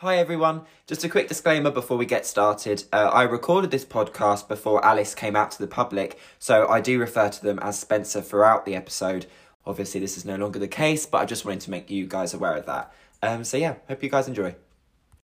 Hi everyone. Just a quick disclaimer before we get started. Uh, I recorded this podcast before Alice came out to the public, so I do refer to them as Spencer throughout the episode. Obviously, this is no longer the case, but I just wanted to make you guys aware of that. Um, so yeah, hope you guys enjoy.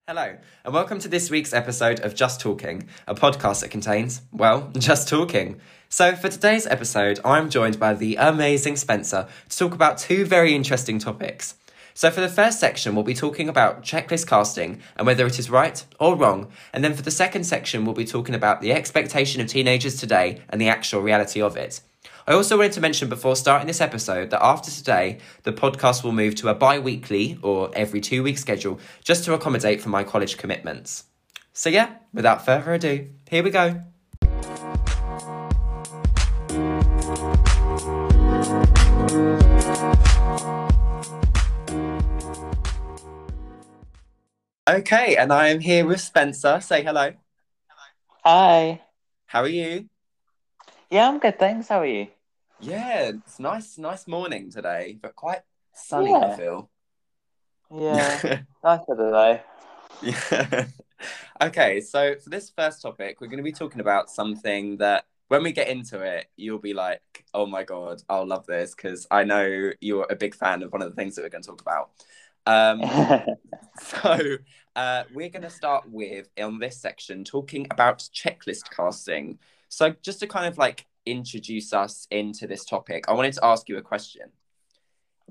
Hello, and welcome to this week's episode of Just Talking, a podcast that contains, well, just talking. So, for today's episode, I'm joined by the amazing Spencer to talk about two very interesting topics. So, for the first section, we'll be talking about checklist casting and whether it is right or wrong. And then for the second section, we'll be talking about the expectation of teenagers today and the actual reality of it. I also wanted to mention before starting this episode that after today, the podcast will move to a bi weekly or every two week schedule just to accommodate for my college commitments. So, yeah, without further ado, here we go. Okay, and I am here with Spencer. Say hello. Hi. How are you? Yeah, I'm good, thanks. How are you? Yeah, it's nice, nice morning today, but quite sunny. Yeah. I feel. Yeah, nice though. yeah. okay, so for this first topic, we're going to be talking about something that when we get into it, you'll be like, "Oh my god, I'll love this," because I know you're a big fan of one of the things that we're going to talk about. Um, So uh, we're going to start with on this section talking about checklist casting. So just to kind of like introduce us into this topic, I wanted to ask you a question.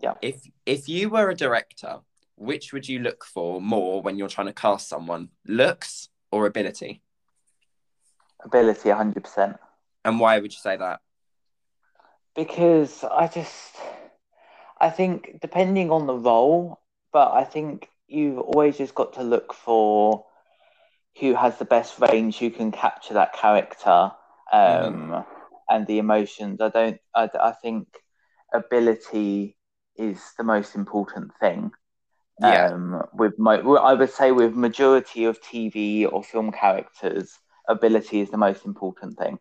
Yeah. If if you were a director, which would you look for more when you're trying to cast someone, looks or ability? Ability, hundred percent. And why would you say that? Because I just, I think depending on the role, but I think you've always just got to look for who has the best range, who can capture that character, um, and the emotions. I don't. I, I think ability is the most important thing. Yeah. Um, with my, I would say with majority of TV or film characters, ability is the most important thing.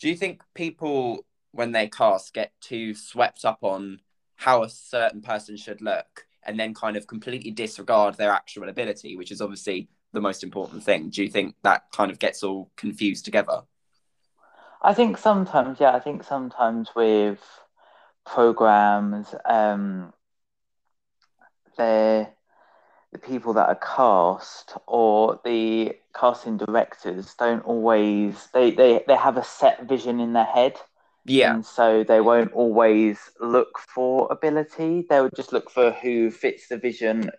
Do you think people when they cast get too swept up on how a certain person should look and then kind of completely disregard their actual ability, which is obviously the most important thing? Do you think that kind of gets all confused together? I think sometimes, yeah, I think sometimes with programs, um, they're the people that are cast or the casting directors don't always they, they, they have a set vision in their head. Yeah. And so they won't always look for ability. They'll just look for who fits the vision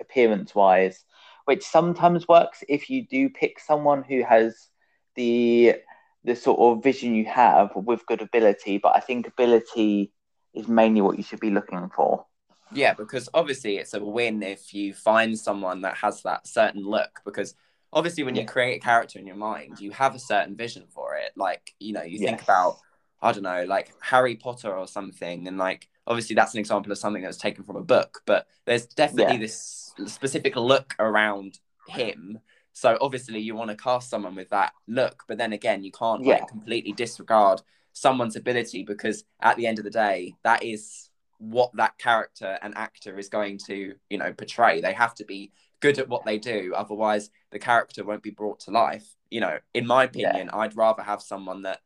appearance wise, which sometimes works if you do pick someone who has the the sort of vision you have with good ability. But I think ability is mainly what you should be looking for. Yeah, because obviously it's a win if you find someone that has that certain look. Because obviously, when you create a character in your mind, you have a certain vision for it. Like, you know, you think about, I don't know, like Harry Potter or something. And like, obviously, that's an example of something that's taken from a book, but there's definitely Yeah. this specific look around him. So obviously, you want to cast someone with that look. But then again, you can't Yeah. like completely disregard someone's ability because at the end of the day, that is what that character and actor is going to, you know, portray. They have to be good at what they do, otherwise the character won't be brought to life. You know, in my opinion, I'd rather have someone that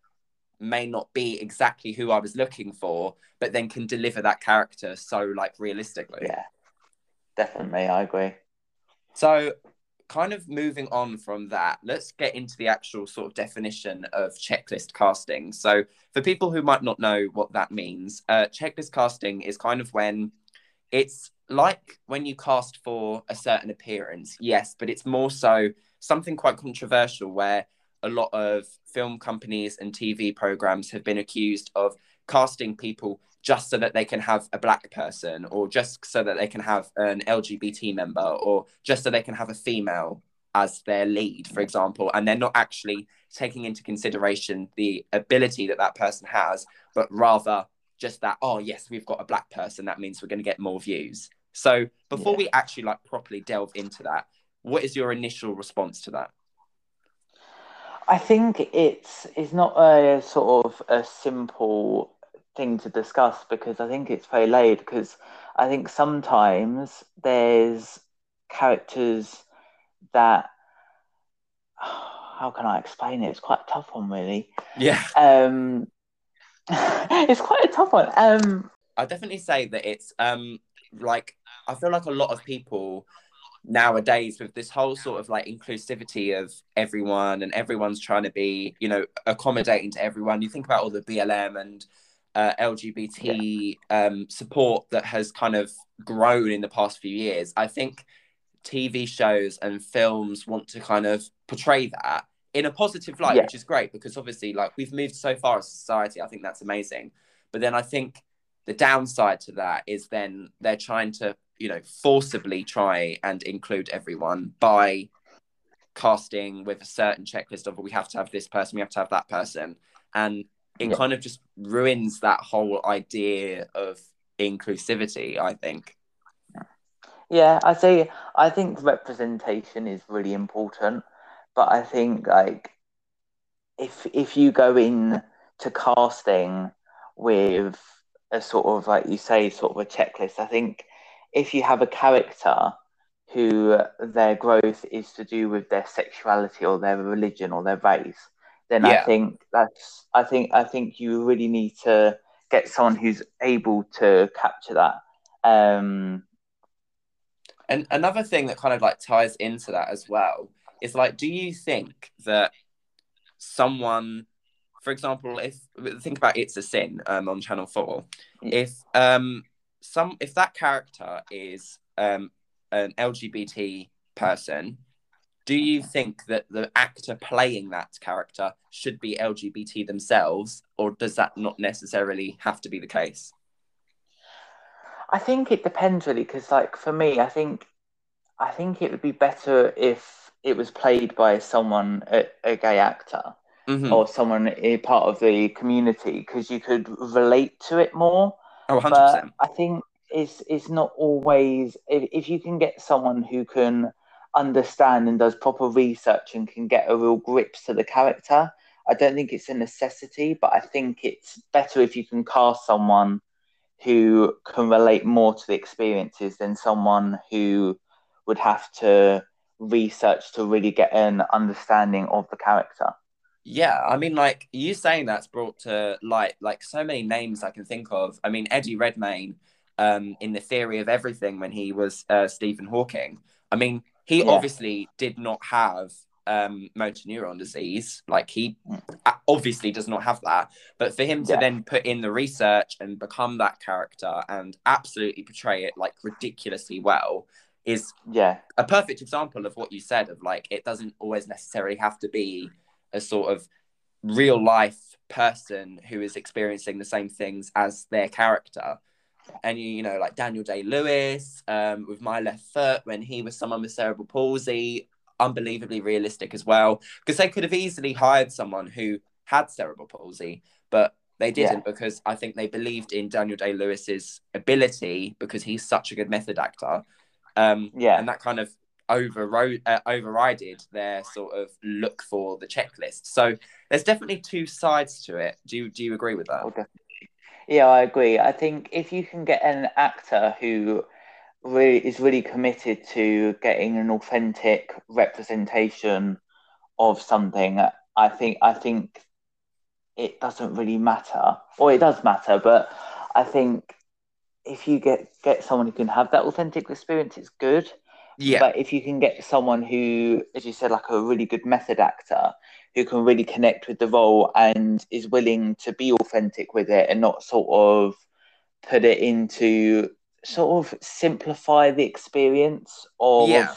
may not be exactly who I was looking for, but then can deliver that character so like realistically. Yeah, definitely, I agree. So, kind of moving on from that, let's get into the actual sort of definition of checklist casting. So, for people who might not know what that means, uh, checklist casting is kind of when it's like when you cast for a certain appearance, yes, but it's more so something quite controversial where a lot of film companies and TV programs have been accused of casting people just so that they can have a black person or just so that they can have an LGBT member or just so they can have a female as their lead, for example, and they're not actually taking into consideration the ability that that person has, but rather just that, oh, yes, we've got a black person. That means we're going to get more views. So before Yeah. we actually like properly delve into that, what is your initial response to that? I think it's it's not a sort of a simple thing to discuss because I think it's very laid because I think sometimes there's characters that how can I explain it? It's quite a tough one, really. Yeah. Um, it's quite a tough one. Um, I definitely say that it's um like I feel like a lot of people nowadays with this whole sort of like inclusivity of everyone and everyone's trying to be you know accommodating to everyone. You think about all the blm and uh, lgbt yeah. um, support that has kind of grown in the past few years. I think tv shows and films want to kind of portray that in a positive light yeah. which is great because obviously like we've moved so far as society. I think that's amazing. But then i think the downside to that is then they're trying to you know forcibly try and include everyone by casting with a certain checklist of we have to have this person we have to have that person and it yeah. kind of just ruins that whole idea of inclusivity i think yeah i say i think representation is really important but i think like if if you go in to casting with a sort of like you say sort of a checklist i think if you have a character who their growth is to do with their sexuality or their religion or their race, then yeah. I think that's I think I think you really need to get someone who's able to capture that. Um, and another thing that kind of like ties into that as well is like, do you think that someone, for example, if think about It's a Sin um, on Channel Four, if um, some if that character is um, an LGBT person, do you think that the actor playing that character should be LGBT themselves, or does that not necessarily have to be the case? I think it depends really, because like for me, I think I think it would be better if it was played by someone a, a gay actor mm-hmm. or someone a part of the community because you could relate to it more. Oh, 100%. But I think it's it's not always if, if you can get someone who can understand and does proper research and can get a real grip to the character. I don't think it's a necessity, but I think it's better if you can cast someone who can relate more to the experiences than someone who would have to research to really get an understanding of the character. Yeah, I mean, like you saying that's brought to light like so many names I can think of. I mean, Eddie Redmayne um, in the theory of everything when he was uh, Stephen Hawking. I mean, he yeah. obviously did not have um, motor neuron disease. Like he obviously does not have that. But for him to yeah. then put in the research and become that character and absolutely portray it like ridiculously well is yeah a perfect example of what you said of like it doesn't always necessarily have to be a sort of real life person who is experiencing the same things as their character and you know like Daniel Day Lewis um, with My Left Foot when he was someone with cerebral palsy, unbelievably realistic as well. Because they could have easily hired someone who had cerebral palsy, but they didn't yeah. because I think they believed in Daniel Day Lewis's ability because he's such a good method actor. Um, yeah, and that kind of overrode uh, overrided their sort of look for the checklist. So there's definitely two sides to it. Do you do you agree with that? Okay. Yeah, I agree. I think if you can get an actor who really is really committed to getting an authentic representation of something, I think I think it doesn't really matter, or it does matter, but I think if you get get someone who can have that authentic experience, it's good. Yeah. But if you can get someone who, as you said, like a really good method actor, who can really connect with the role and is willing to be authentic with it and not sort of put it into sort of simplify the experience of yeah.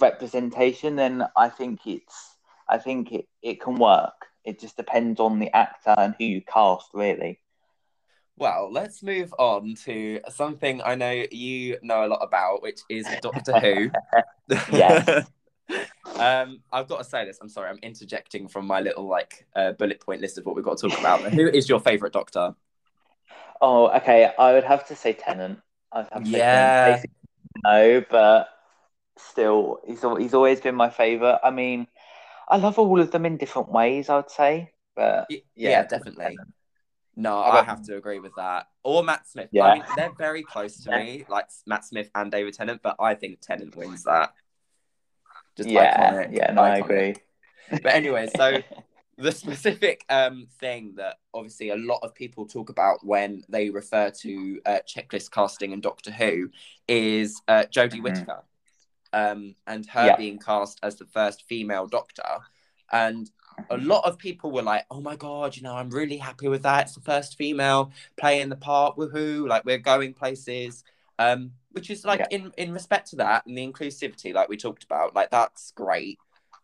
representation, then I think it's I think it, it can work. It just depends on the actor and who you cast, really. Well, let's move on to something I know you know a lot about, which is Doctor Who. yes. um, I've got to say this. I'm sorry, I'm interjecting from my little like uh, bullet point list of what we've got to talk about. Who is your favourite Doctor? Oh, okay. I would have to say Tennant. I'd have to yeah. say no, but still, he's he's always been my favourite. I mean, I love all of them in different ways. I would say, but yeah, yeah definitely. No, I have to agree with that. Or Matt Smith. Yeah. I mean, they're very close to Yeah. me, like Matt Smith and David Tennant, but I think Tennant wins that. Just yeah, iconic, yeah, no, I agree. But anyway, so the specific um, thing that obviously a lot of people talk about when they refer to uh, checklist casting and Doctor Who is uh, Jodie Mhm. Whittaker um, and her Yeah. being cast as the first female Doctor. And a lot of people were like, "Oh my god, you know, I'm really happy with that. It's the first female playing the part. Woohoo! Like we're going places." Um, which is like Yeah. in in respect to that and the inclusivity, like we talked about, like that's great.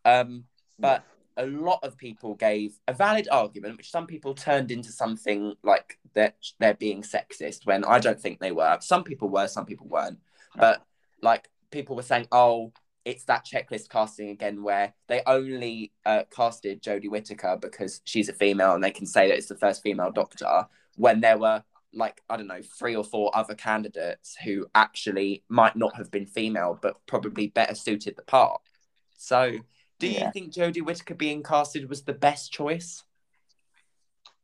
Um, but a lot of people gave a valid argument, which some people turned into something like that they're being sexist when I don't think they were. Some people were, some people weren't. But like people were saying, oh, it's that checklist casting again where they only uh, casted Jodie Whittaker because she's a female and they can say that it's the first female doctor when there were like I don't know three or four other candidates who actually might not have been female but probably better suited the part. So, do you think Jodie Whittaker being casted was the best choice?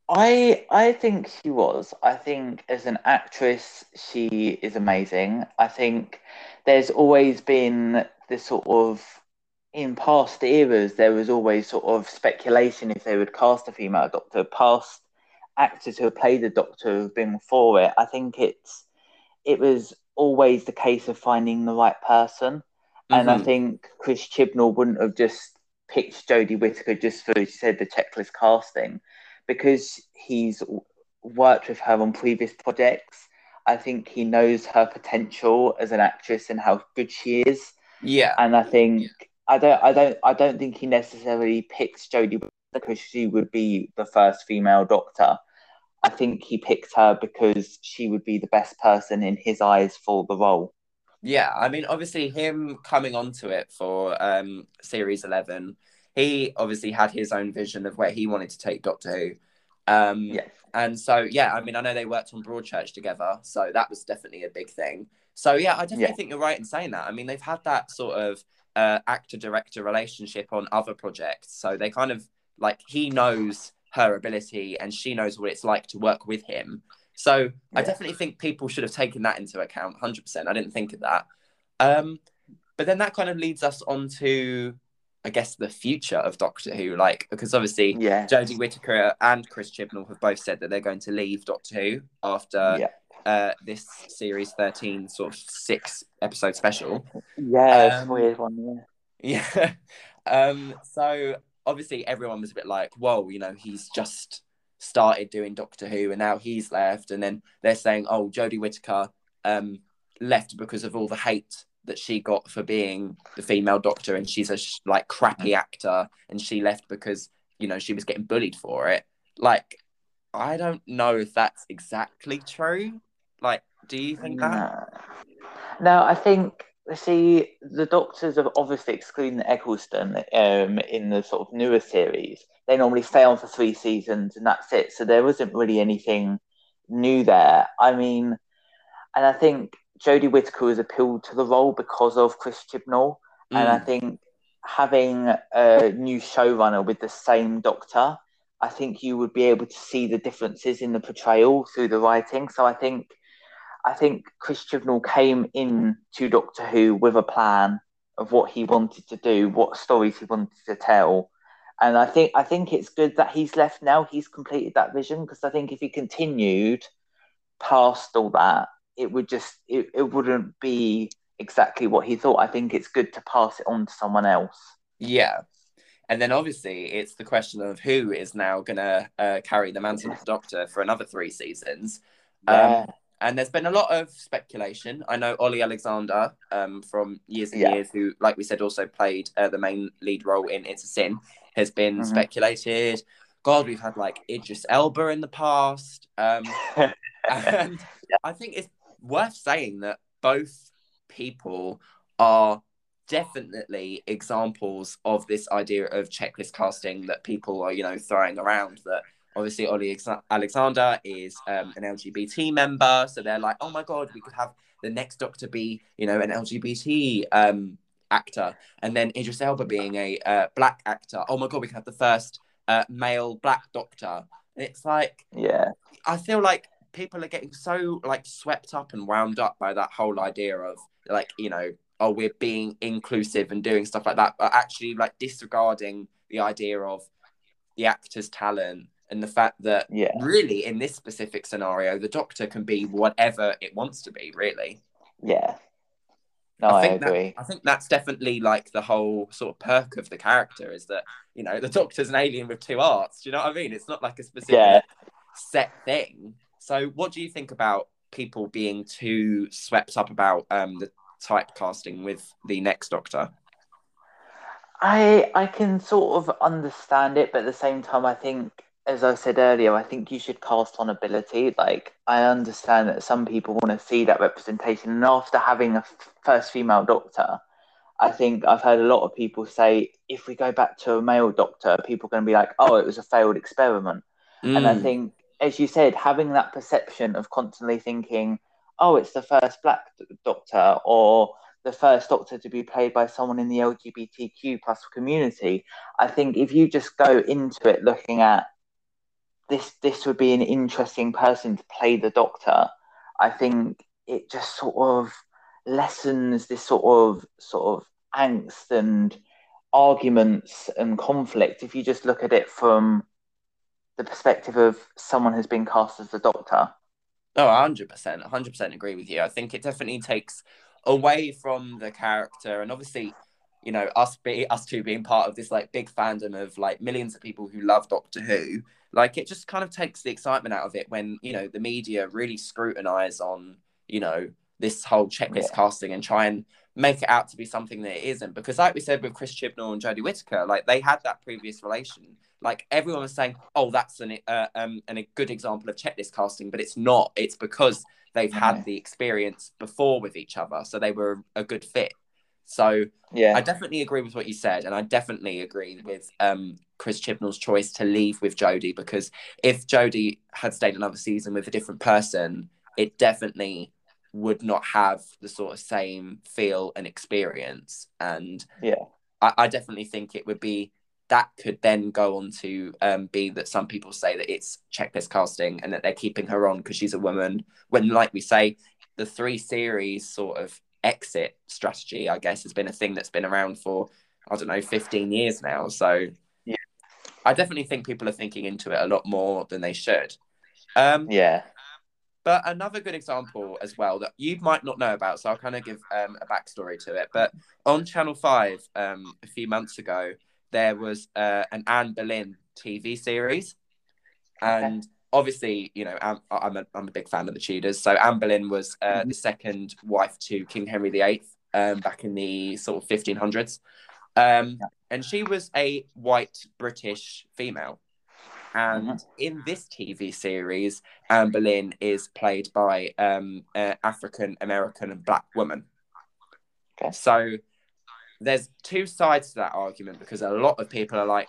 I I think she was. I think as an actress, she is amazing. I think there's always been this sort of in past eras there was always sort of speculation if they would cast a female doctor. Past actors who have played the doctor have been for it. I think it's it was always the case of finding the right person. And I Mhm. think Chris Chibnall wouldn't have just picked Jodie Whittaker just for, she said, the checklist casting, because he's worked with her on previous projects. I think he knows her potential as an actress and how good she is. Yeah, And I think I don't, I don't, I don't think he necessarily picked Jodie because she would be the first female Doctor. I think he picked her because she would be the best person in his eyes for the role. yeah. I mean, obviously, him coming onto it for um, series eleven, he obviously had his own vision of where he wanted to take Doctor Who. Um, Yeah. And so, yeah, I mean, I know they worked on Broadchurch together, so that was definitely a big thing. So, yeah, I definitely Yeah. think you're right in saying that. I mean, they've had that sort of uh, actor director relationship on other projects. So they kind of like he knows her ability and she knows what it's like to work with him. So I definitely think people should have taken that into account 100%. I didn't think of that. Um, but then that kind of leads us on to, I guess, the future of Doctor Who. Like, because obviously Yeah. Jodie Whittaker and Chris Chibnall have both said that they're going to leave Doctor Who after yeah. Uh, this series 13 sort of six episode special. Yeah, Um, weird one. Yeah. Yeah. um, so obviously everyone was a bit like, whoa, you know, he's just started doing Doctor Who and now he's left. And then they're saying, oh, Jodie Whittaker um, left because of all the hate that she got for being the female doctor and she's a sh- like crappy actor and she left because, you know, she was getting bullied for it. Like, I don't know if that's exactly true. Like, do you think that? No. I think see the doctors have obviously excluding Eccleston um, in the sort of newer series. They normally stay on for three seasons and that's it. So there wasn't really anything new there. I mean, and I think Jodie Whittaker was appealed to the role because of Chris Chibnall, and I Mm, think having a new showrunner with the same doctor, I think you would be able to see the differences in the portrayal through the writing. So I think, I think Chris Chibnall came in to Doctor Who with a plan of what he wanted to do, what stories he wanted to tell, and I think I think it's good that he's left now. He's completed that vision because I think if he continued past all that, it would just it, it wouldn't be exactly what he thought. I think it's good to pass it on to someone else. Yeah. And then obviously it's the question of who is now going to uh, carry the mantle of the Doctor for another three seasons. Yeah. And there's been a lot of speculation. I know Olly Alexander um, from Years and Yeah. Years, who, like we said, also played uh, the main lead role in It's a Sin, has been Mhm. speculated. God, we've had like Idris Elba in the past. Um, and I think it's worth saying that both people are definitely examples of this idea of checklist casting that people are, you know, throwing around. That obviously Olly Alexander is um, an LGBT member, so they're like, oh my god, we could have the next Doctor be, you know, an LGBT um, actor, and then Idris Elba being a uh, black actor. Oh my god, we can have the first uh, male black Doctor. It's like Yeah. I feel like people are getting so like swept up and wound up by that whole idea of like you know oh we're being inclusive and doing stuff like that, but actually like disregarding the idea of the actor's talent and the fact that Yeah. really in this specific scenario the doctor can be whatever it wants to be really Yeah. No, I, think agree. That, I think that's definitely like the whole sort of perk of the character is that you know the Doctor's an alien with two arts. Do you know what I mean? It's not like a specific Yeah. set thing. So, what do you think about people being too swept up about um, the typecasting with the next Doctor? I I can sort of understand it, but at the same time, I think, as I said earlier, I think you should cast on ability. Like, I understand that some people want to see that representation, and after having a f- first female doctor, I think I've heard a lot of people say if we go back to a male doctor, people are going to be like, "Oh, it was a failed experiment." And I Mm, think, as you said, having that perception of constantly thinking, "Oh, it's the first black doctor," or the first doctor to be played by someone in the LGBTQ plus community. I think if you just go into it looking at this, this would be an interesting person to play the doctor. I think it just sort of lessens this sort of sort of angst and arguments and conflict if you just look at it from the perspective of someone who's been cast as the doctor. Oh, 100%. 100% agree with you. I think it definitely takes away from the character and obviously, you know, us be us two being part of this like big fandom of like millions of people who love Doctor Who, like it just kind of takes the excitement out of it when, you know, the media really scrutinize on, you know, this whole checklist Yeah. casting and try and make it out to be something that it isn't. Because like we said with Chris Chibnall and Jodie Whittaker, like they had that previous relation. Like everyone was saying, "Oh, that's an uh, um and a good example of checklist casting," but it's not. It's because they've No. had the experience before with each other, so they were a good fit. So Yeah, I definitely agree with what you said, and I definitely agree with um, Chris Chibnall's choice to leave with Jodie because if Jodie had stayed another season with a different person, it definitely would not have the sort of same feel and experience. And Yeah. I, I definitely think it would be that could then go on to um, be that some people say that it's checklist casting and that they're keeping her on because she's a woman. When, like we say, the three series sort of exit strategy, I guess, has been a thing that's been around for, I don't know, 15 years now. So Yeah. I definitely think people are thinking into it a lot more than they should. Um, yeah, but another good example as well that you might not know about, so I'll kind of give um, a backstory to it. But on Channel 5 um, a few months ago, there was uh, an Anne Boleyn TV series. And obviously, you know, I'm, I'm, a, I'm a big fan of the Tudors. So Anne Boleyn was uh, Mhm. the second wife to King Henry VIII um, back in the sort of 1500s. Um, Yeah. And she was a white British female. And Mhm. in this TV series, Anne Boleyn is played by um, an African American and black woman. Okay. So there's two sides to that argument because a lot of people are like,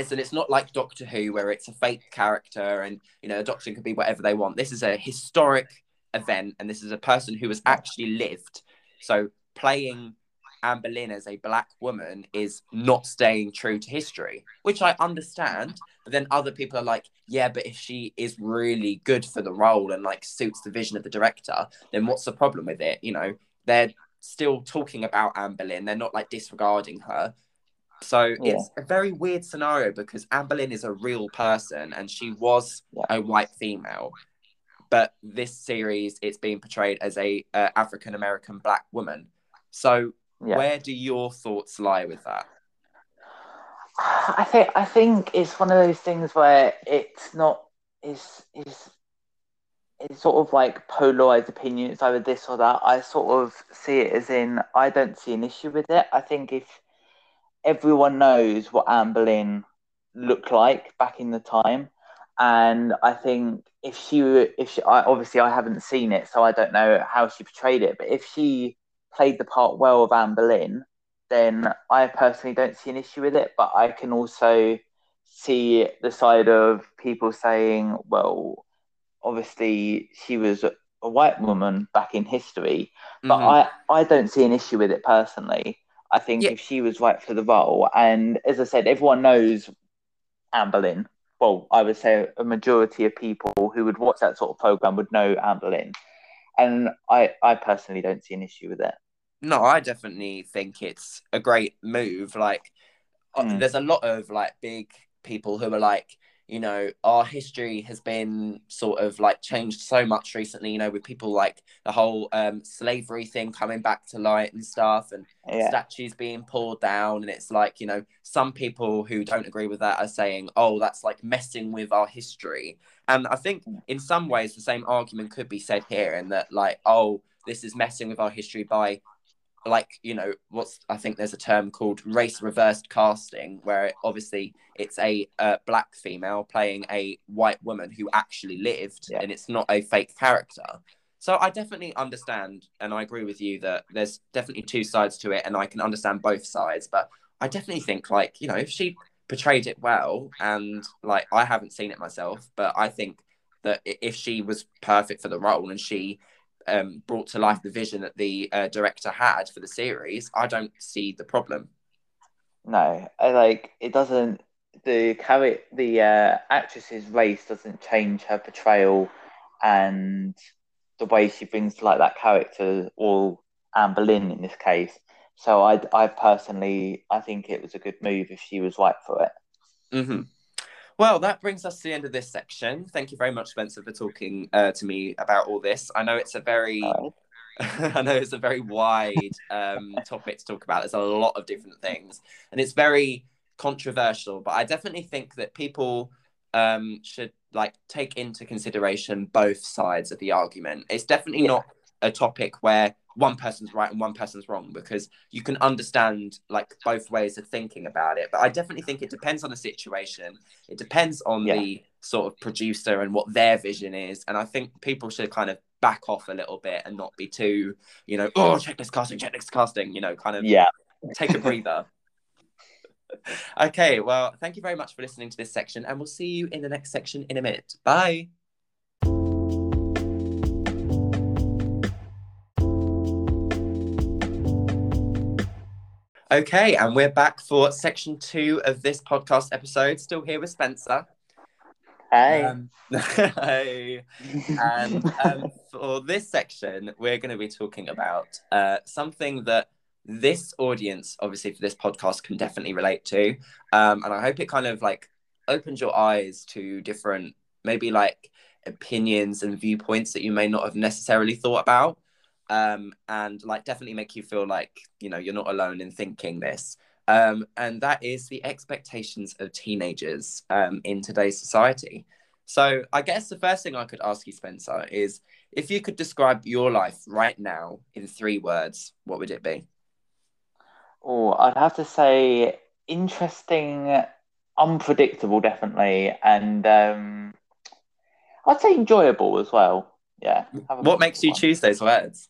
listen, it's not like Doctor Who where it's a fake character and you know a doctor can be whatever they want. This is a historic event, and this is a person who has actually lived. So playing Anne Boleyn as a black woman is not staying true to history, which I understand. But then other people are like, yeah, but if she is really good for the role and like suits the vision of the director, then what's the problem with it? You know, they're still talking about Anne Boleyn. They're not like disregarding her. So Yeah. it's a very weird scenario because Anne Boleyn is a real person and she was Yeah. a white female. But this series, it's being portrayed as a uh, African American black woman. So yeah. where do your thoughts lie with that? I think I think it's one of those things where it's not is is it's sort of like polarized opinions either this or that. I sort of see it as in I don't see an issue with it. I think if everyone knows what Anne Boleyn looked like back in the time, and I think if she if she I, obviously I haven't seen it, so I don't know how she portrayed it. But if she played the part well of Anne Boleyn, then I personally don't see an issue with it. But I can also see the side of people saying, well, obviously she was a, white woman back in history, but Mhm. I, I don't see an issue with it personally. I think Yeah. if she was right for the role, and as I said, everyone knows Anne Boleyn. well, I would say a majority of people who would watch that sort of program would know Anne Boleyn, and I I personally don't see an issue with it. No, I definitely think it's a great move. Like, mm. there's a lot of like big people who are like, you know, our history has been sort of like changed so much recently, you know, with people like the whole um, slavery thing coming back to light and stuff, and yeah. statues being pulled down. And it's like, you know, some people who don't agree with that are saying, oh, that's like messing with our history. And I think in some ways, the same argument could be said here, in that, like, oh, this is messing with our history by like you know what's i think there's a term called race reversed casting where obviously it's a uh, black female playing a white woman who actually lived yeah. and it's not a fake character so i definitely understand and i agree with you that there's definitely two sides to it and i can understand both sides but i definitely think like you know if she portrayed it well and like i haven't seen it myself but i think that if she was perfect for the role and she um, brought to life the vision that the uh, director had for the series, I don't see the problem. No, I like it doesn't. The character, the uh, actress's race doesn't change her portrayal, and the way she brings to like that character, or Anne Boleyn in this case. So I, I personally, I think it was a good move if she was right for it. Mm-hmm. Well, that brings us to the end of this section. Thank you very much, Spencer, for talking uh, to me about all this. I know it's a very, I know it's a very wide um, topic to talk about. There's a lot of different things, and it's very controversial. But I definitely think that people um, should like take into consideration both sides of the argument. It's definitely yeah. not a topic where one person's right and one person's wrong because you can understand like both ways of thinking about it. But i definitely think it depends on the situation. It depends on yeah. the sort of producer and what their vision is. And i think people should kind of back off a little bit and not be too you know oh checklist casting checklist casting you know kind of yeah. take a breather. Okay well thank you very much for listening to this section and we'll see you in the next section in a minute. Bye Okay, and we're back for section two of this podcast episode. Still here with Spencer. Hey. Um, hey. and um, for this section, we're going to be talking about uh, something that this audience, obviously for this podcast, can definitely relate to. Um, and I hope it kind of like opens your eyes to different, maybe like opinions and viewpoints that you may not have necessarily thought about um, and like definitely make you feel like you know you're not alone in thinking this. Um, and that is the expectations of teenagers um, in today's society. So I guess the first thing I could ask you, Spencer, is if you could describe your life right now in three words, what would it be? Oh, I'd have to say interesting, unpredictable, definitely, and um, I'd say enjoyable as well. Yeah. What makes you choose those words?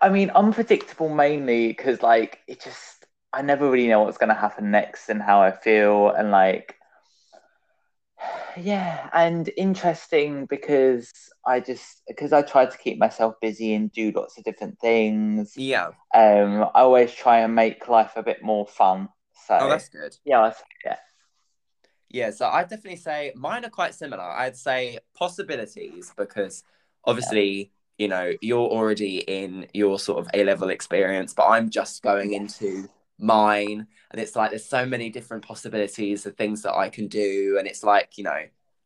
I mean, unpredictable mainly because like it just I never really know what's going to happen next and how I feel and like yeah, and interesting because I just because I try to keep myself busy and do lots of different things. Yeah. Um, I always try and make life a bit more fun. So oh, that's good. Yeah, yeah. Yeah, so I'd definitely say mine are quite similar. I'd say possibilities because obviously you know you're already in your sort of a level experience but i'm just going into mine. And it's like there's so many different possibilities of things that i can do. And it's like you know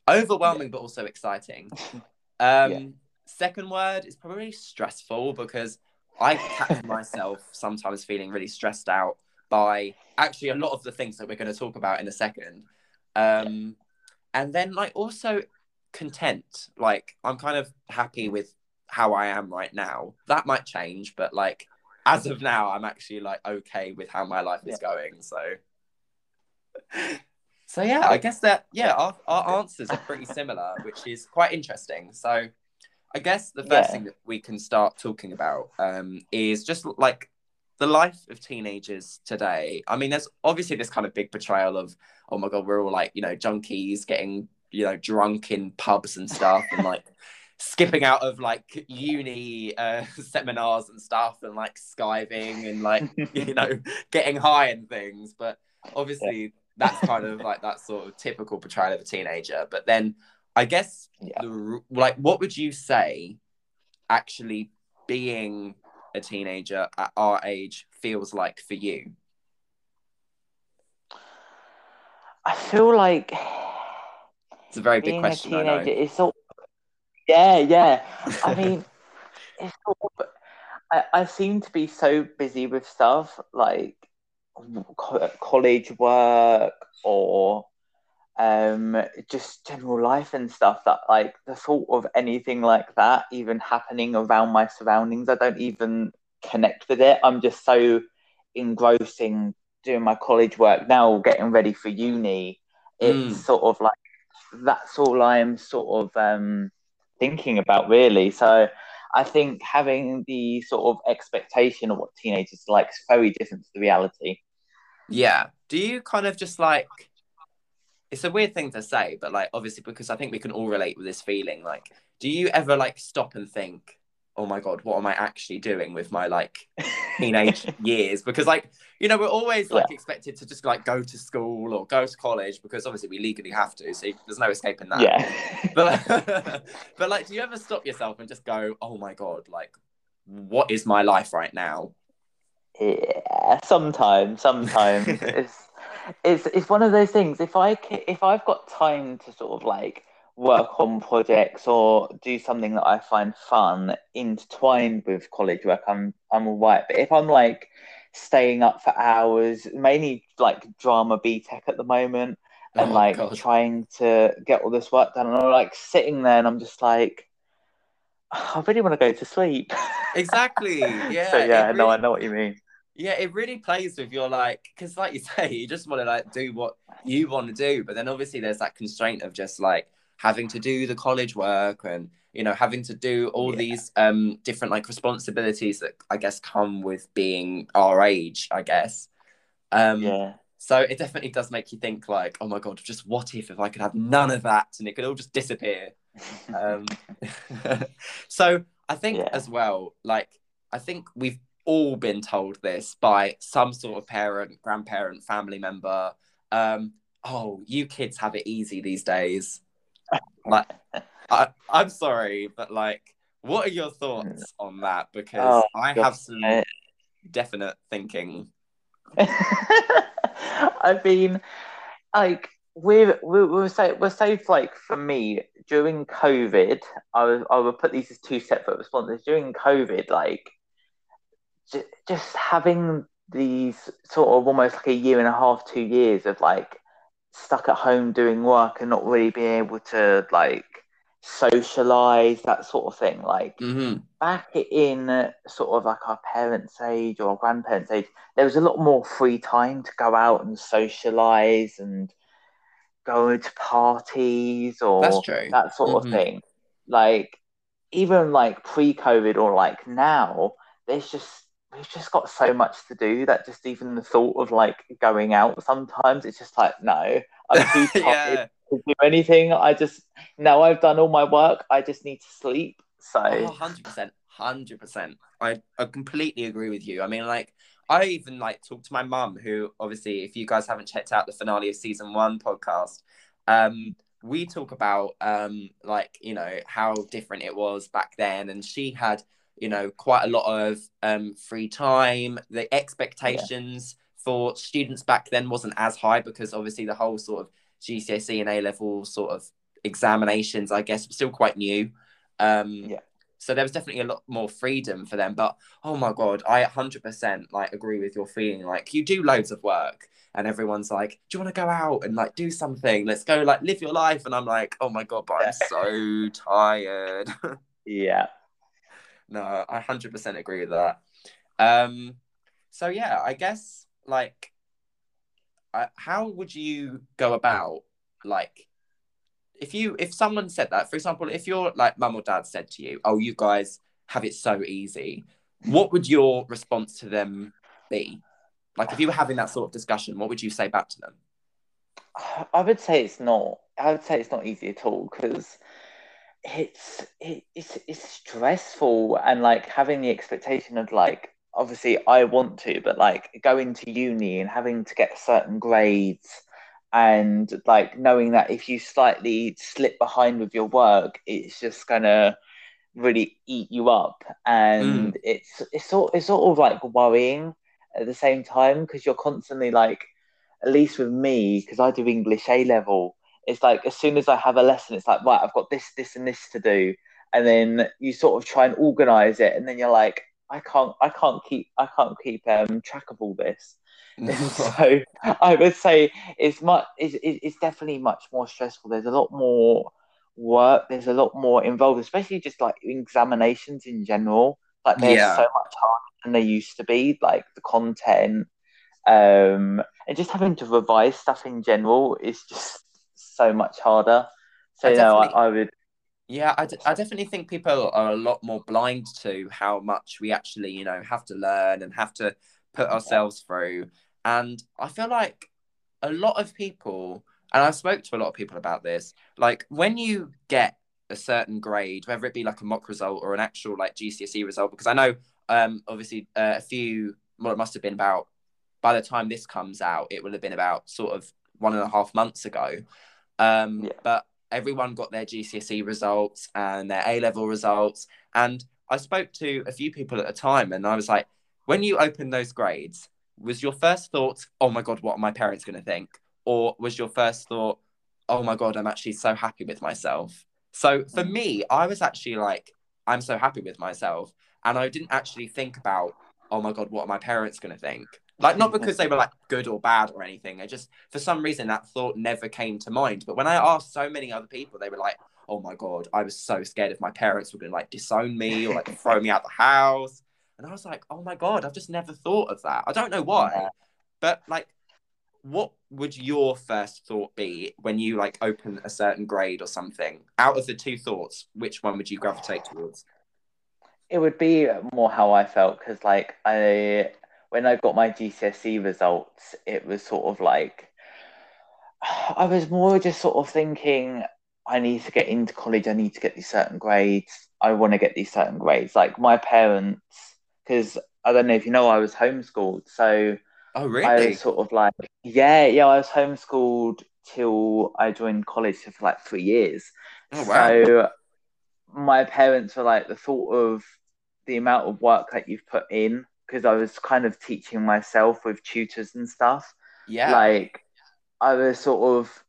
overwhelming yeah. but also exciting. Um yeah. second word is probably stressful because i catch myself sometimes feeling really stressed out by actually a lot of the things that we're going to talk about in a second. Um and then like also content. Like i'm kind of happy with how I am right now. That might change, but like as of now, I'm actually like okay with how my life is yeah. going. So, so yeah, I guess that yeah, our, our answers are pretty similar, which is quite interesting. So, I guess the first yeah. thing that we can start talking about um, is just like the life of teenagers today. I mean, there's obviously this kind of big portrayal of oh my god, we're all like you know junkies getting you know drunk in pubs and stuff, and like skipping out of like uni uh, seminars and stuff and like skiving and like you know getting high and things but obviously yeah. that's kind of like that sort of typical portrayal of a teenager. But then I guess Yeah. the, like what would you say actually being a teenager at our age feels like for you? I feel like It's a very big a question. Know. teenager is sort yeah, yeah. I mean, it's of, I, I seem to be so busy with stuff like co- college work or um just general life and stuff that like the thought of anything like that even happening around my surroundings, I don't even connect with it. I'm just so engrossing doing my college work now, getting ready for uni. It's Mm. sort of like that's all I'm sort of um, thinking about, really. So I think having the sort of expectation of what teenagers like is very different to the reality. Yeah. Do you kind of just like it's a weird thing to say, but like obviously because I think we can all relate with this feeling. Like, do you ever like stop and think, oh my god, what am I actually doing with my like teenage years? Because like, you know, we're always like expected to just like go to school or go to college because obviously we legally have to, so there's no escaping that. yeah. But but like, do you ever stop yourself and just go, oh my god, like, what is my life right now? Yeah, sometimes, sometimes it's it's it's one of those things. If I if I've got time to sort of like work on projects or do something that I find fun intertwined with college work, I'm I'm all right. But if I'm like staying up for hours, mainly like drama BTEC at the moment, and Oh, like God. trying to get all this work done, and I'm like sitting there, and I'm just like, I really want to go to sleep. Exactly. Yeah. so yeah, it no, I know what you mean. Yeah, it really plays with your like, because like you say, you just want to like do what you want to do, but then obviously there's that constraint of just like having to do the college work and you know having to do all Yeah. these um different like responsibilities that I guess come with being our age, I guess. Um, Yeah. So it definitely does make you think like, oh my god, just what if if I could have none of that and it could all just disappear. Um, so I think Yeah. as well, like I think we've all been told this by some sort of parent, grandparent, family member. Um, oh, you kids have it easy these days. Like, I, I'm sorry, but like, what are your thoughts mm. on that? Because Oh, I God. have some definite thinking. I mean, like we're we're, we're so we're so like for me during COVID, I would I would put these as two separate responses. During COVID, like j- just having these sort of almost like a year and a half, two years of like stuck at home doing work and not really being able to like socialize that sort of thing. Like hmm back in sort of like our parents' age or our grandparents' age, there was a lot more free time to go out and socialize and go to parties or that sort Mhm. of thing. Like even like pre-COVID or like now, there's just we've just got so much to do that just even the thought of like going out sometimes it's just like no, I'm too tired yeah. to do anything. I just now I've done all my work. I just need to sleep. So Oh, 100%. 100%. I, I completely agree with you. I mean, like, I even like talked to my mum, who obviously, if you guys haven't checked out the finale of season one podcast, um, we talk about um, like you know how different it was back then, and she had you know quite a lot of um, free time. The expectations for students back then wasn't as high because obviously the whole sort of GCSE and A level sort of examinations, I guess, still quite new. Um, Yeah. So there was definitely a lot more freedom for them. But oh my god, I 100% like agree with your feeling. Like you do loads of work, and everyone's like, "Do you want to go out and like do something? Let's go like live your life." And I'm like, "Oh my god, but I'm so tired." yeah. No, I 100% agree with that. Um, so yeah, I guess like, uh, how would you go about like if you if someone said that for example if your like mum or dad said to you oh you guys have it so easy what would your response to them be like if you were having that sort of discussion what would you say back to them I would say it's not. I would say it's not easy at all because it's it, it's it's stressful and like having the expectation of like obviously I want to, but like going to uni and having to get certain grades and like knowing that if you slightly slip behind with your work, it's just gonna really eat you up, and mm. it's it's sort it's sort of like worrying at the same time because you're constantly like, at least with me, because I do English A level, it's like as soon as I have a lesson, it's like right, I've got this, this, and this to do, and then you sort of try and organize it, and then you're like, I can't, I can't keep, I can't keep um, track of all this. so I would say it's much it's, it's definitely much more stressful. There's a lot more work. There's a lot more involved, especially just like examinations in general. Like they're yeah. so much harder than they used to be. Like the content, um, and just having to revise stuff in general is just so much harder. So I you know, I, I would. Yeah, I, d- I definitely think people are a lot more blind to how much we actually, you know, have to learn and have to put ourselves through. And I feel like a lot of people, and I've spoke to a lot of people about this, like when you get a certain grade, whether it be like a mock result or an actual like GCSE result, because I know um obviously uh, a few, well, it must have been about by the time this comes out, it will have been about sort of one and a half months ago. Um, yeah. But everyone got their GCSE results and their A level results. And I spoke to a few people at the time, and I was like, when you open those grades, was your first thought, oh my God, what are my parents going to think? Or was your first thought, oh my God, I'm actually so happy with myself? So for mm. me, I was actually like, I'm so happy with myself. And I didn't actually think about, oh my God, what are my parents going to think? Like, not because they were like good or bad or anything. I just, for some reason, that thought never came to mind. But when I asked so many other people, they were like, oh my God, I was so scared if my parents were going to like disown me or like throw me out the house. And I was like, oh my God, I've just never thought of that. I don't know why. Yeah. But like, what would your first thought be when you like open a certain grade or something? Out of the two thoughts, which one would you gravitate towards? It would be more how I felt because, like, I when I got my GCSE results, it was sort of like I was more just sort of thinking, I need to get into college. I need to get these certain grades. I want to get these certain grades. Like my parents because I don't know if you know, I was homeschooled. So oh, really? I was sort of like, yeah, yeah, I was homeschooled till I joined college for like three years. Oh, wow. So my parents were like, the thought of the amount of work that you've put in, because I was kind of teaching myself with tutors and stuff. Yeah. Like, I was sort of,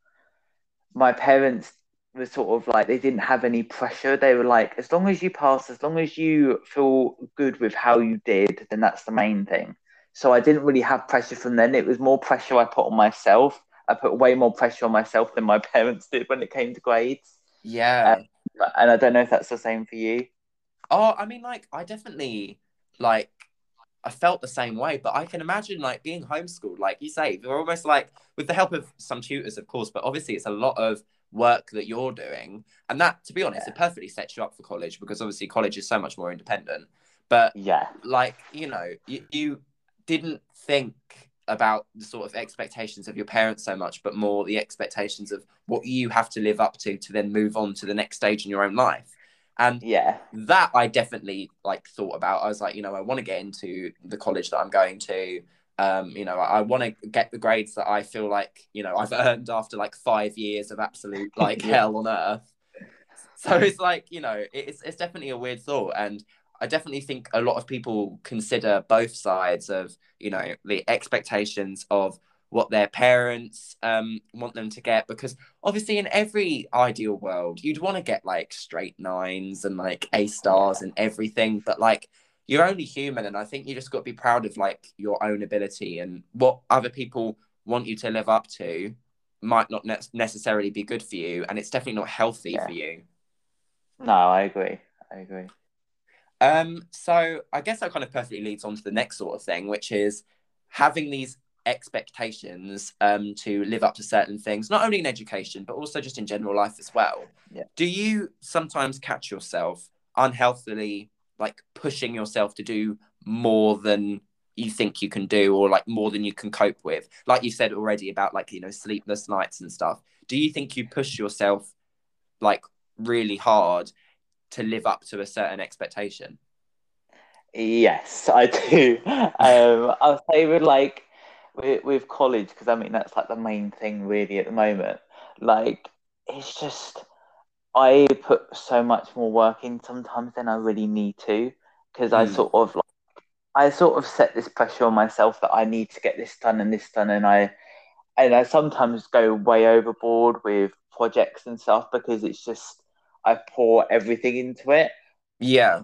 my parents were sort of like they didn't have any pressure. They were like, as long as you pass, as long as you feel good with how you did, then that's the main thing. So I didn't really have pressure from then. It was more pressure I put on myself. I put way more pressure on myself than my parents did when it came to grades. Yeah. Um, and I don't know if that's the same for you. Oh, I mean, like, I definitely like I felt the same way, but I can imagine like being homeschooled, like you say, they're almost like with the help of some tutors, of course, but obviously it's a lot of work that you're doing. And that to be honest yeah. it perfectly sets you up for college because obviously college is so much more independent. But yeah. like you know you, you didn't think about the sort of expectations of your parents so much but more the expectations of what you have to live up to to then move on to the next stage in your own life and yeah that i definitely like thought about i was like you know i want to get into the college that i'm going to um, you know, I, I want to get the grades that I feel like, you know, I've earned after like five years of absolute like yeah. hell on earth. So it's like, you know, it's it's definitely a weird thought. And I definitely think a lot of people consider both sides of, you know, the expectations of what their parents um, want them to get because obviously in every ideal world you'd want to get like straight nines and like a stars and everything but like you're only human and i think you just got to be proud of like your own ability and what other people want you to live up to might not ne- necessarily be good for you and it's definitely not healthy yeah. for you. No i agree. I agree. Um so i guess that kind of perfectly leads on to the next sort of thing which is having these expectations um to live up to certain things not only in education but also just in general life as well. Yeah. do you sometimes catch yourself unhealthily like pushing yourself to do more than you think you can do or like more than you can cope with? Like you said already about like you know sleepless nights and stuff. Do you think you push yourself like really hard to live up to a certain expectation? Yes i do. Um i'll say with like with, with college because I mean that's like the main thing really at the moment. Like it's just I put so much more work in sometimes than I really need to because I Mm. sort of like I sort of set this pressure on myself that I need to get this done and this done and I and I sometimes go way overboard with projects and stuff because it's just I pour everything into it. Yeah.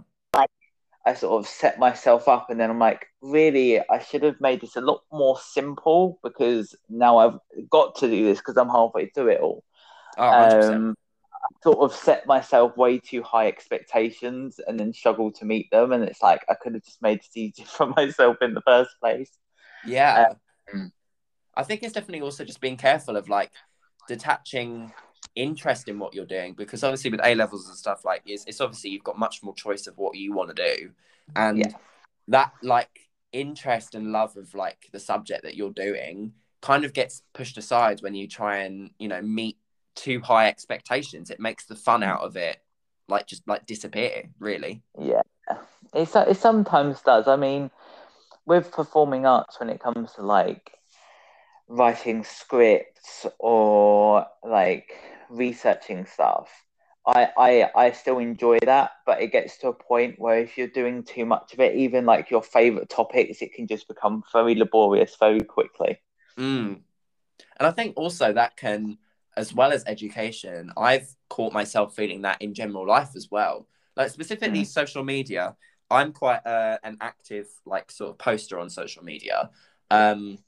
I sort of set myself up and then I'm like, really, I should have made this a lot more simple because now I've got to do this because I'm halfway through it all. Oh, 100%. Um, I sort of set myself way too high expectations and then struggle to meet them. And it's like, I could have just made it easier for myself in the first place. Yeah. Um, I think it's definitely also just being careful of like detaching interest in what you're doing because obviously with A levels and stuff like it's, it's obviously you've got much more choice of what you want to do. And Yeah. that like interest and love of like the subject that you're doing kind of gets pushed aside when you try and you know meet too high expectations. It makes the fun mm. out of it like just like disappear really. Yeah, it, it sometimes does. I mean, with performing arts, when it comes to like writing scripts or like researching stuff, I, I I still enjoy that, but it gets to a point where if you're doing too much of it, even like your favorite topics, it can just become very laborious very quickly. Mm. And I think also that can, as well as education, I've caught myself feeling that in general life as well. Like specifically Mm. social media, I'm quite uh, an active like sort of poster on social media. Um,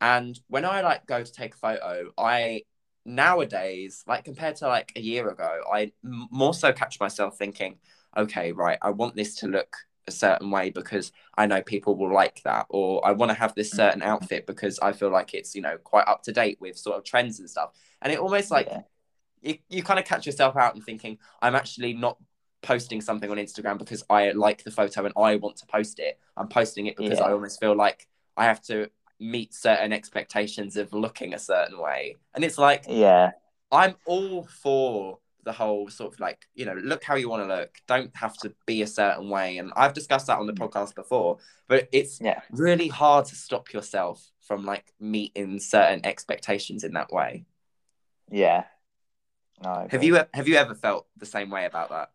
and when I like go to take a photo, I nowadays like compared to like a year ago, I m- more so catch myself thinking, okay, right, I want this to look a certain way because I know people will like that, or I want to have this mm. certain outfit because I feel like it's you know quite up to date with sort of trends and stuff. And it almost like Yeah. you, you kind of catch yourself out and thinking, I'm actually not posting something on Instagram because I like the photo and I want to post it. I'm posting it because Yeah. I almost feel like I have to meet certain expectations of looking a certain way. And it's like Yeah, I'm all for the whole sort of like, you know, look how you want to look. Don't have to be a certain way. And I've discussed that on the mm. podcast before, but it's yeah. really hard to stop yourself from like meeting certain expectations in that way. Yeah. No, Have you have you ever felt the same way about that?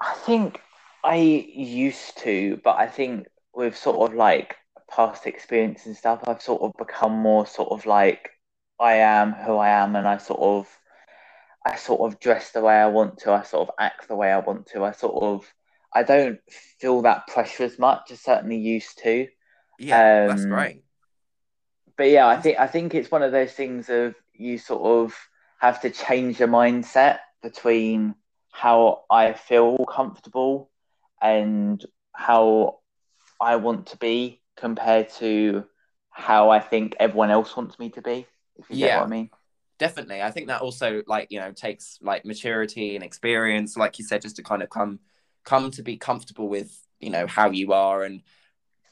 I think I used to, but I think with sort of like past experience and stuff, I've sort of become more sort of like I am who I am, and I sort of I sort of dress the way I want to. I sort of act the way I want to. I sort of I don't feel that pressure as much. I certainly used to. Yeah, that's Um, great. But yeah, I think I think it's one of those things of you sort of have to change your mindset between how I feel comfortable and how I want to be compared to how I think everyone else wants me to be. If you get Yeah. what I mean. Definitely. I think that also like, you know, takes like maturity and experience, like you said, just to kind of come come to be comfortable with, you know, how you are and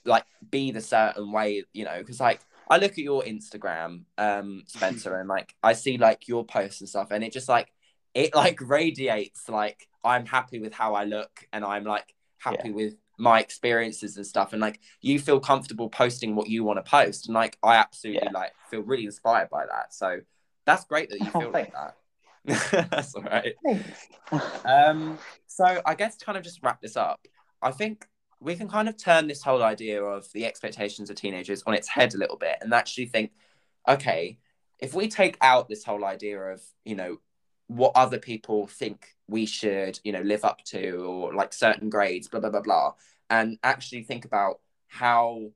like be the certain way, you know, because like I look at your Instagram, um, Spencer, and like I see like your posts and stuff, and it just like it like radiates like I'm happy with how I look and I'm like happy with my experiences and stuff and like you feel comfortable posting what you want to post and like I absolutely Yeah. like feel really inspired by that so that's great that you Oh, feel like that that's all right Thanks. um so I guess to kind of just wrap this up I think we can kind of turn this whole idea of the expectations of teenagers on its head a little bit and actually think okay if we take out this whole idea of you know what other people think we should you know live up to or like certain grades blah blah blah blah. And actually think about how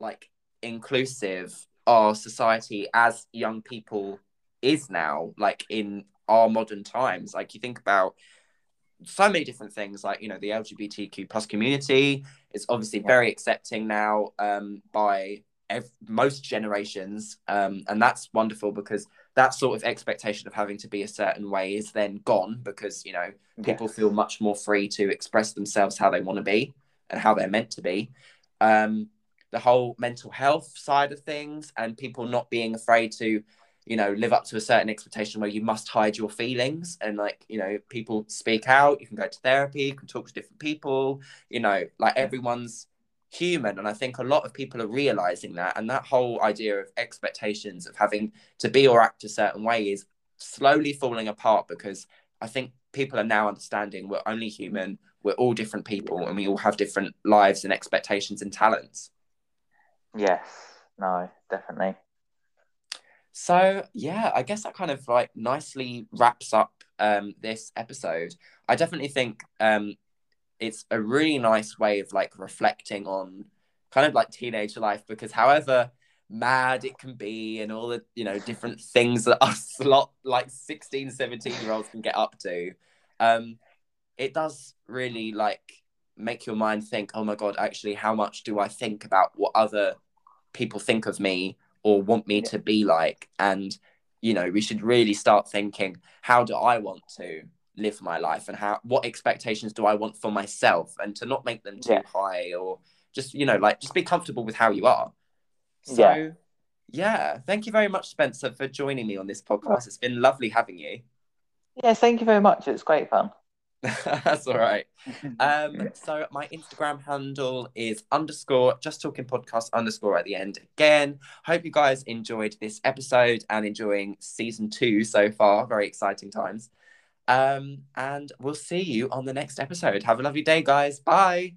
like inclusive our society as young people is now like in our modern times. Like you think about so many different things like you know the lgbtq plus community is obviously Yeah. very accepting now um, by ev- most generations. Um, and that's wonderful because that sort of expectation of having to be a certain way is then gone because you know people feel much more free to express themselves how they want to be and how they're meant to be. Um, the whole mental health side of things and people not being afraid to you know live up to a certain expectation where you must hide your feelings and like you know people speak out. You can go to therapy you can talk to different people you know like everyone's human and i think a lot of people are realizing that and that whole idea of expectations of having to be or act a certain way is slowly falling apart because i think people are now understanding we're only human we're all different people and we all have different lives and expectations and talents. Yes. No definitely. So yeah i guess that kind of like nicely wraps up um this episode. I definitely think um it's a really nice way of like reflecting on kind of like teenage life because however mad it can be and all the you know different things that us lot like 16 17 year olds can get up to um it does really like make your mind think oh my god actually how much do i think about what other people think of me or want me to be like? And you know we should really start thinking how do i want to live my life and how what expectations do I want for myself and to not make them too yeah. high or just you know like just be comfortable with how you are. So yeah. yeah, thank you very much Spencer for joining me on this podcast. It's been lovely having you. Yes, thank you very much. It's great fun. That's all right. Um, so my Instagram handle is underscore just talking podcast underscore at the end. Again, hope you guys enjoyed this episode and enjoying season two so far. Very exciting times. Um, and we'll see you on the next episode. Have a lovely day, guys. Bye.